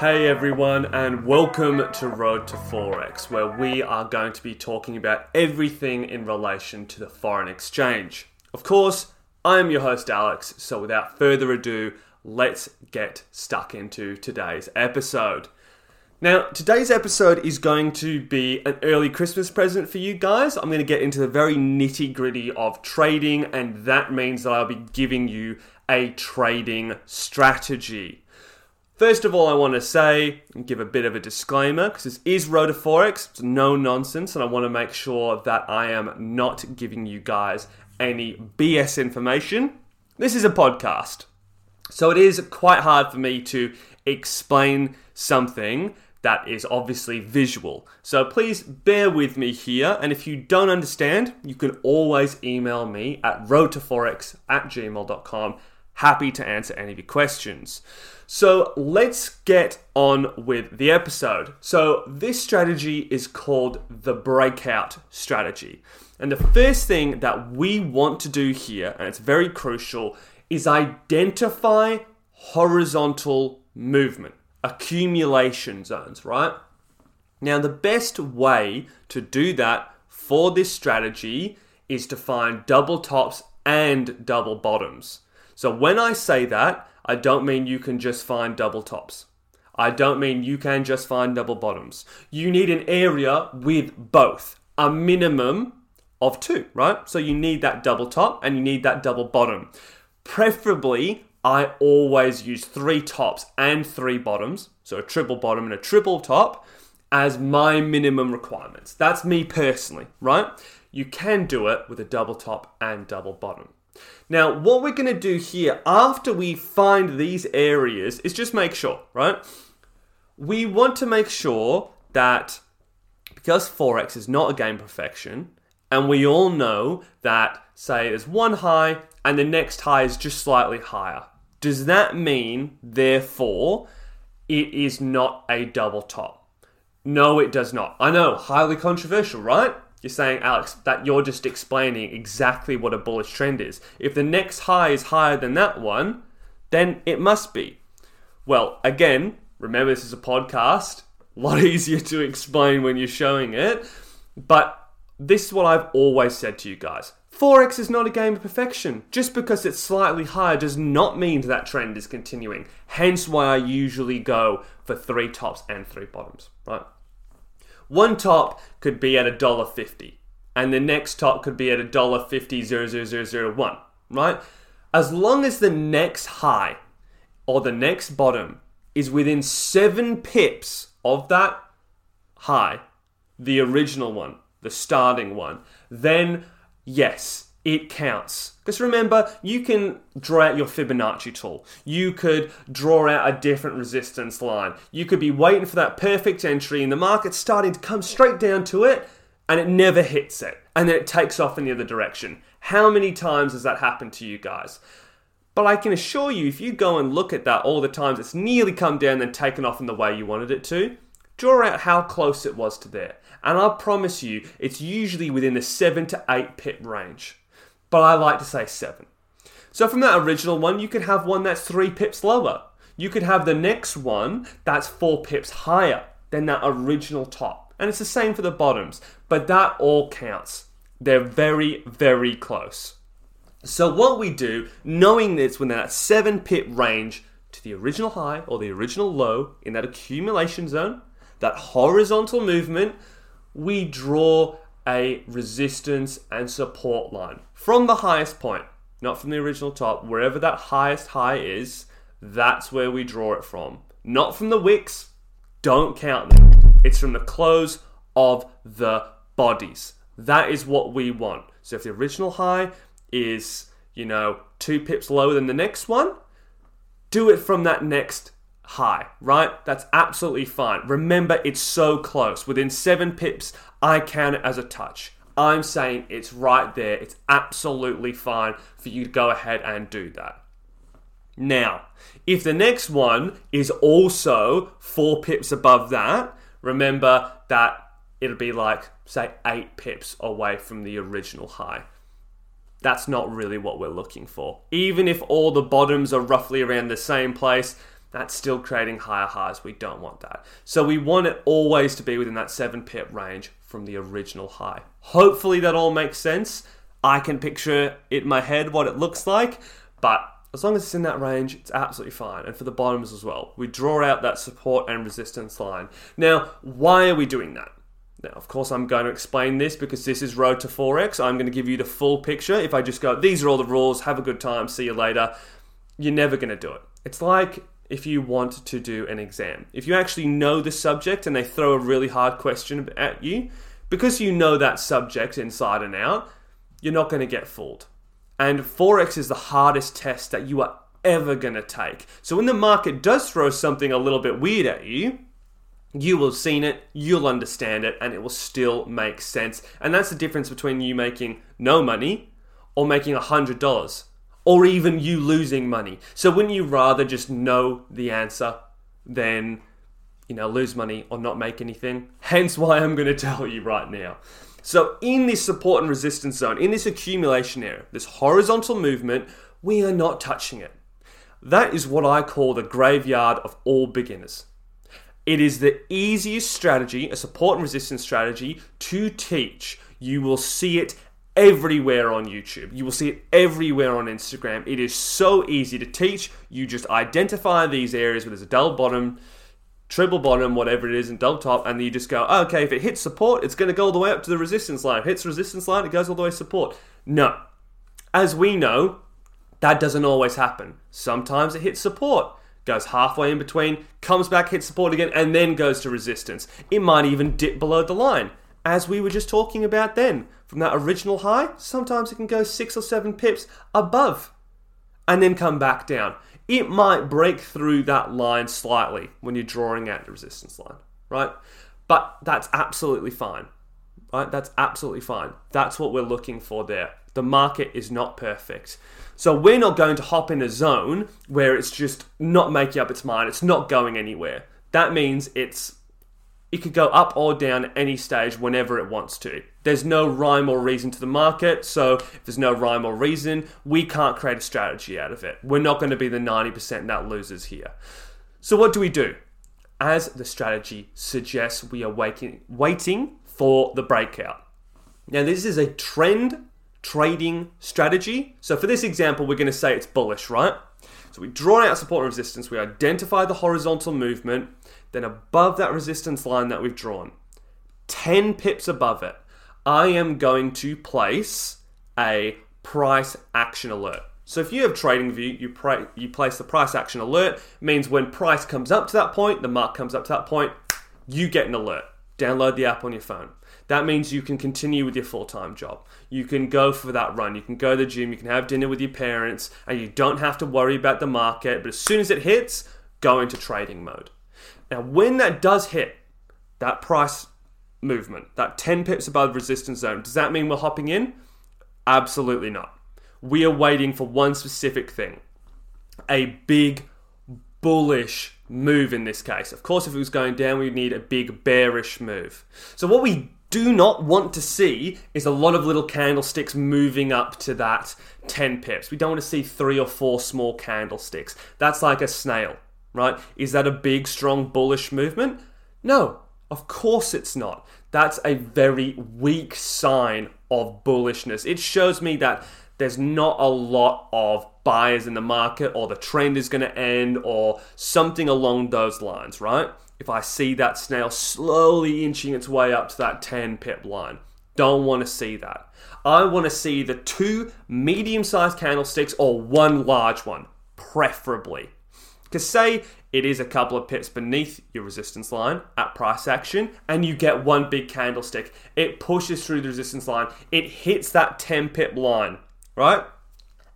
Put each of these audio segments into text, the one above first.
Hey everyone, and welcome to Road to Forex, where we are going to be talking about everything in relation to the foreign exchange. Of course, I'm your host Alex, so without further ado, let's get stuck into today's episode. Now, today's episode is going to be an early Christmas present for you guys. I'm going to get into the very nitty gritty of trading, and that means that I'll be giving you a trading strategy. First of all, I want to say and give a bit of a disclaimer because this is Road Forex. It's no nonsense, and I want to make sure that I am not giving you guys any BS information. This is a podcast, so it is quite hard for me to explain something that is obviously visual. So please bear with me here, and if you don't understand, you can always email me at roadtoforex at gmail.com. Happy to answer any of your questions. So let's get on with the episode. So, this strategy is called the breakout strategy. And the first thing that we want to do here, and it's very crucial, is identify horizontal movement, accumulation zones, right? Now, the best way to do that for this strategy is to find double tops and double bottoms. So, when I say that, I don't mean you can just find double tops. I don't mean you can just find double bottoms. You need an area with both, a minimum of two, right? So you need that double top and you need that double bottom. Preferably, I always use three tops and three bottoms, so a triple bottom and a triple top, as my minimum requirements. That's me personally, right? You can do it with a double top and double bottom. Now, what we're going to do here after we find these areas is just make sure, right? We want to make sure that because Forex is not a game perfection, and we all know that, say, there's one high and the next high is just slightly higher. Does that mean, therefore, it is not a double top? No, it does not. I know, highly controversial, right? You're saying, Alex, that you're just explaining exactly what a bullish trend is. If the next high is higher than that one, then it must be. Well, again, remember this is a podcast. A lot easier to explain when you're showing it. But this is what I've always said to you guys. Forex is not a game of perfection. Just because it's slightly higher does not mean that trend is continuing. Hence why I usually go for three tops and three bottoms, right? One top could be at a dollar fifty, and the next top could be at a dollar fifty zero zero zero zero one. Right? As long as the next high or the next bottom is within seven pips of that high, the original one, the starting one, then yes, it counts. Because remember, you can draw out your Fibonacci tool. You could draw out a different resistance line. You could be waiting for that perfect entry, and the market's starting to come straight down to it, and it never hits it. And then it takes off in the other direction. How many times has that happened to you guys? But I can assure you, if you go and look at that all the times, it's nearly come down and taken off in the way you wanted it to. Draw out how close it was to there. And I promise you, it's usually within the 7 to 8 pip range but I like to say seven. So from that original one, you could have one that's three pips lower. You could have the next one that's four pips higher than that original top. And it's the same for the bottoms, but that all counts. They're very, very close. So what we do, knowing this within that seven pip range to the original high or the original low in that accumulation zone, that horizontal movement, we draw a resistance and support line from the highest point, not from the original top, wherever that highest high is, that's where we draw it from. Not from the wicks, don't count them. It's from the close of the bodies. That is what we want. So if the original high is, you know, two pips lower than the next one, do it from that next high, right? That's absolutely fine. Remember, it's so close. Within seven pips, I count it as a touch. I'm saying it's right there. It's absolutely fine for you to go ahead and do that. Now, if the next one is also four pips above that, remember that it'll be like, say, eight pips away from the original high. That's not really what we're looking for. Even if all the bottoms are roughly around the same place, that's still creating higher highs. We don't want that. So we want it always to be within that 7 pip range from the original high. Hopefully that all makes sense. I can picture it in my head what it looks like, but as long as it's in that range, it's absolutely fine. And for the bottoms as well, we draw out that support and resistance line. Now, why are we doing that? Now, of course, I'm going to explain this because this is Road to Forex. I'm going to give you the full picture. If I just go, these are all the rules, have a good time, see you later, you're never going to do it. It's like if you want to do an exam. If you actually know the subject and they throw a really hard question at you, because you know that subject inside and out, you're not going to get fooled. And Forex is the hardest test that you are ever going to take. So when the market does throw something a little bit weird at you, you will have seen it, you'll understand it, and it will still make sense. And that's the difference between you making no money or making $100 or even you losing money. So wouldn't you rather just know the answer than you know lose money or not make anything? Hence why I'm going to tell you right now. So in this support and resistance zone, in this accumulation area, this horizontal movement, we are not touching it. That is what I call the graveyard of all beginners. It is the easiest strategy, a support and resistance strategy to teach. You will see it everywhere on YouTube. You will see it everywhere on Instagram. It is so easy to teach. You just identify these areas where there's a double bottom, triple bottom, whatever it is, and double top, and you just go, oh, okay, if it hits support, it's going to go all the way up to the resistance line. If it hits resistance line, it goes all the way support. No. As we know, that doesn't always happen. Sometimes it hits support, goes halfway in between, comes back, hits support again, and then goes to resistance. It might even dip below the line as we were just talking about then. From that original high, sometimes it can go six or seven pips above and then come back down. It might break through that line slightly when you're drawing out the resistance line, right? But that's absolutely fine, right? That's absolutely fine. That's what we're looking for there. The market is not perfect. So we're not going to hop in a zone where it's just not making up its mind, it's not going anywhere. That means it's it could go up or down any stage whenever it wants to. There's no rhyme or reason to the market, so if there's no rhyme or reason, we can't create a strategy out of it. We're not going to be the 90% that loses here. So, what do we do? As the strategy suggests, we are waiting, waiting for the breakout. Now, this is a trend trading strategy. So, for this example, we're going to say it's bullish, right? So, we draw out support and resistance, we identify the horizontal movement then above that resistance line that we've drawn, 10 pips above it, I am going to place a price action alert. So if you have TradingView, you, pra- you place the price action alert, means when price comes up to that point, the mark comes up to that point, you get an alert. Download the app on your phone. That means you can continue with your full time job. You can go for that run. You can go to the gym. You can have dinner with your parents, and you don't have to worry about the market. But as soon as it hits, go into trading mode. Now, when that does hit that price movement, that 10 pips above resistance zone, does that mean we're hopping in? Absolutely not. We are waiting for one specific thing a big bullish move in this case. Of course, if it was going down, we'd need a big bearish move. So, what we do not want to see is a lot of little candlesticks moving up to that 10 pips. We don't want to see three or four small candlesticks. That's like a snail right? Is that a big, strong, bullish movement? No, of course it's not. That's a very weak sign of bullishness. It shows me that there's not a lot of buyers in the market or the trend is going to end or something along those lines, right? If I see that snail slowly inching its way up to that 10 pip line, don't want to see that. I want to see the two medium sized candlesticks or one large one, preferably. Because say it is a couple of pips beneath your resistance line at price action, and you get one big candlestick. It pushes through the resistance line, it hits that 10 pip line, right?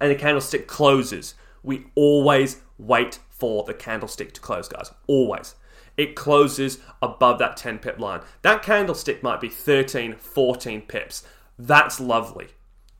And the candlestick closes. We always wait for the candlestick to close, guys. Always. It closes above that 10 pip line. That candlestick might be 13, 14 pips. That's lovely.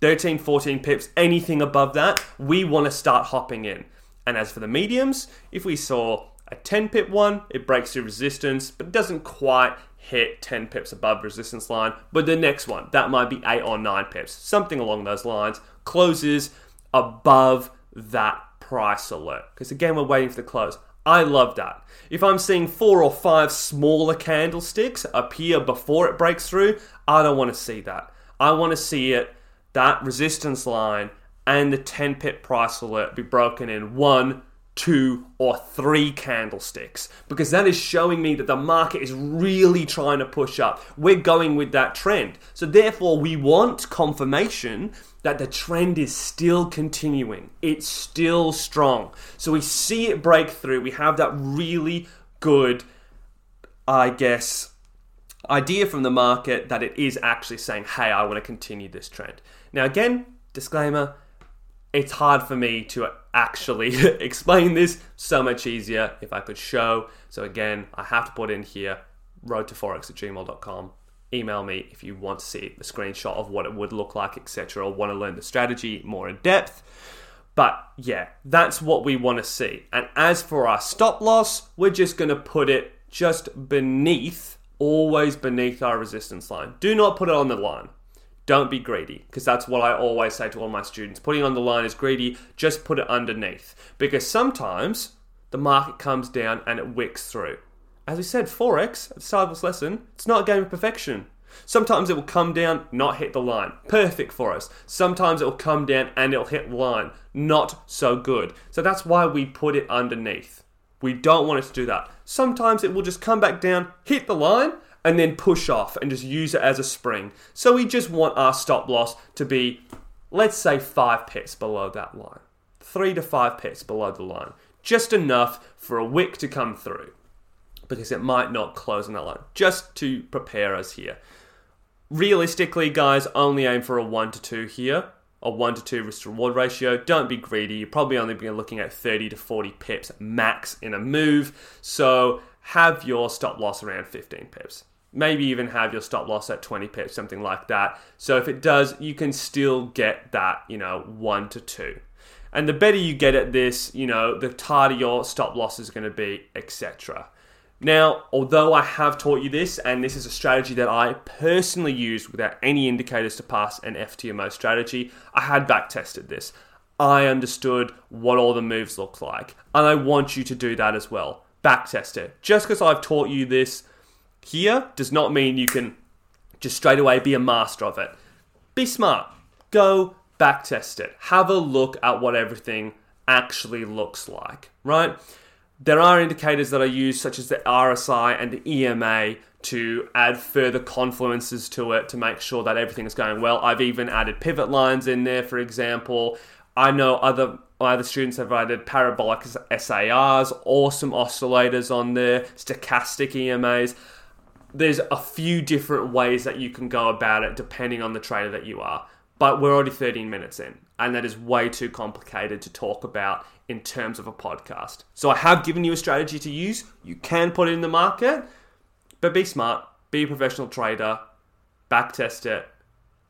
13, 14 pips, anything above that, we want to start hopping in. And as for the mediums, if we saw a 10 pip one, it breaks through resistance, but it doesn't quite hit 10 pips above resistance line. But the next one, that might be 8 or 9 pips, something along those lines, closes above that price alert. Because again, we're waiting for the close. I love that. If I'm seeing four or five smaller candlesticks appear before it breaks through, I don't want to see that. I want to see it, that resistance line and the 10 pip price alert be broken in one, two, or three candlesticks because that is showing me that the market is really trying to push up. We're going with that trend. So, therefore, we want confirmation that the trend is still continuing, it's still strong. So, we see it break through, we have that really good, I guess. Idea from the market that it is actually saying, hey, I want to continue this trend. Now, again, disclaimer, it's hard for me to actually explain this so much easier if I could show. So again, I have to put in here road to forex at gmail.com. Email me if you want to see the screenshot of what it would look like, etc., or want to learn the strategy more in depth. But yeah, that's what we want to see. And as for our stop loss, we're just going to put it just beneath, always beneath our resistance line. Do not put it on the line. Don't be greedy, because that's what I always say to all my students. Putting on the line is greedy, just put it underneath. Because sometimes the market comes down and it wicks through. As we said, Forex, at the start of this lesson, it's not a game of perfection. Sometimes it will come down, not hit the line. Perfect for us. Sometimes it will come down and it'll hit the line. Not so good. So that's why we put it underneath. We don't want it to do that. Sometimes it will just come back down, hit the line, and then push off and just use it as a spring. So we just want our stop loss to be, let's say, five pips below that line. Three to five pips below the line. Just enough for a wick to come through because it might not close on that line. Just to prepare us here. Realistically, guys, only aim for a 1 to 2 here. A 1 to 2 risk to reward ratio. Don't be greedy. You're probably only be looking at 30 to 40 pips max in a move. So have your stop loss around 15 pips maybe even have your stop loss at 20 pips, something like that. So if it does, you can still get that, you know, one to two. And the better you get at this, you know, the tighter your stop loss is going to be, etc. Now, although I have taught you this, and this is a strategy that I personally used without any indicators to pass an FTMO strategy, I had back tested this. I understood what all the moves look like, and I want you to do that as well. Back test it. Just because I've taught you this here does not mean you can just straight away be a master of it. Be smart. Go backtest it. Have a look at what everything actually looks like, right? There are indicators that I use, such as the RSI and the EMA, to add further confluences to it to make sure that everything is going well. I've even added pivot lines in there, for example. I know other other students have added parabolic SARs, awesome oscillators on there, stochastic EMAs there's a few different ways that you can go about it depending on the trader that you are. But we're already 13 minutes in, and that is way too complicated to talk about in terms of a podcast. So I have given you a strategy to use. You can put it in the market, but be smart, be a professional trader, backtest it,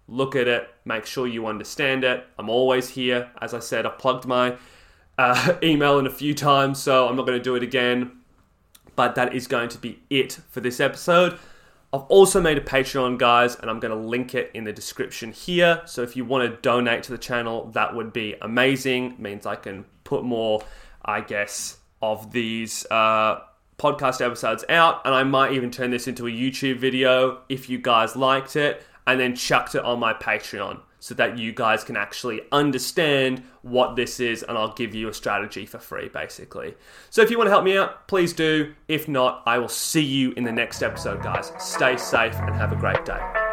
look at it, make sure you understand it. I'm always here. As I said, I plugged my uh, email in a few times, so I'm not going to do it again but that is going to be it for this episode. I've also made a Patreon, guys, and I'm going to link it in the description here. So if you want to donate to the channel, that would be amazing. It means I can put more, I guess, of these uh, podcast episodes out, and I might even turn this into a YouTube video if you guys liked it, and then chucked it on my Patreon so that you guys can actually understand what this is and I'll give you a strategy for free basically. So if you want to help me out, please do. If not, I will see you in the next episode, guys. Stay safe and have a great day.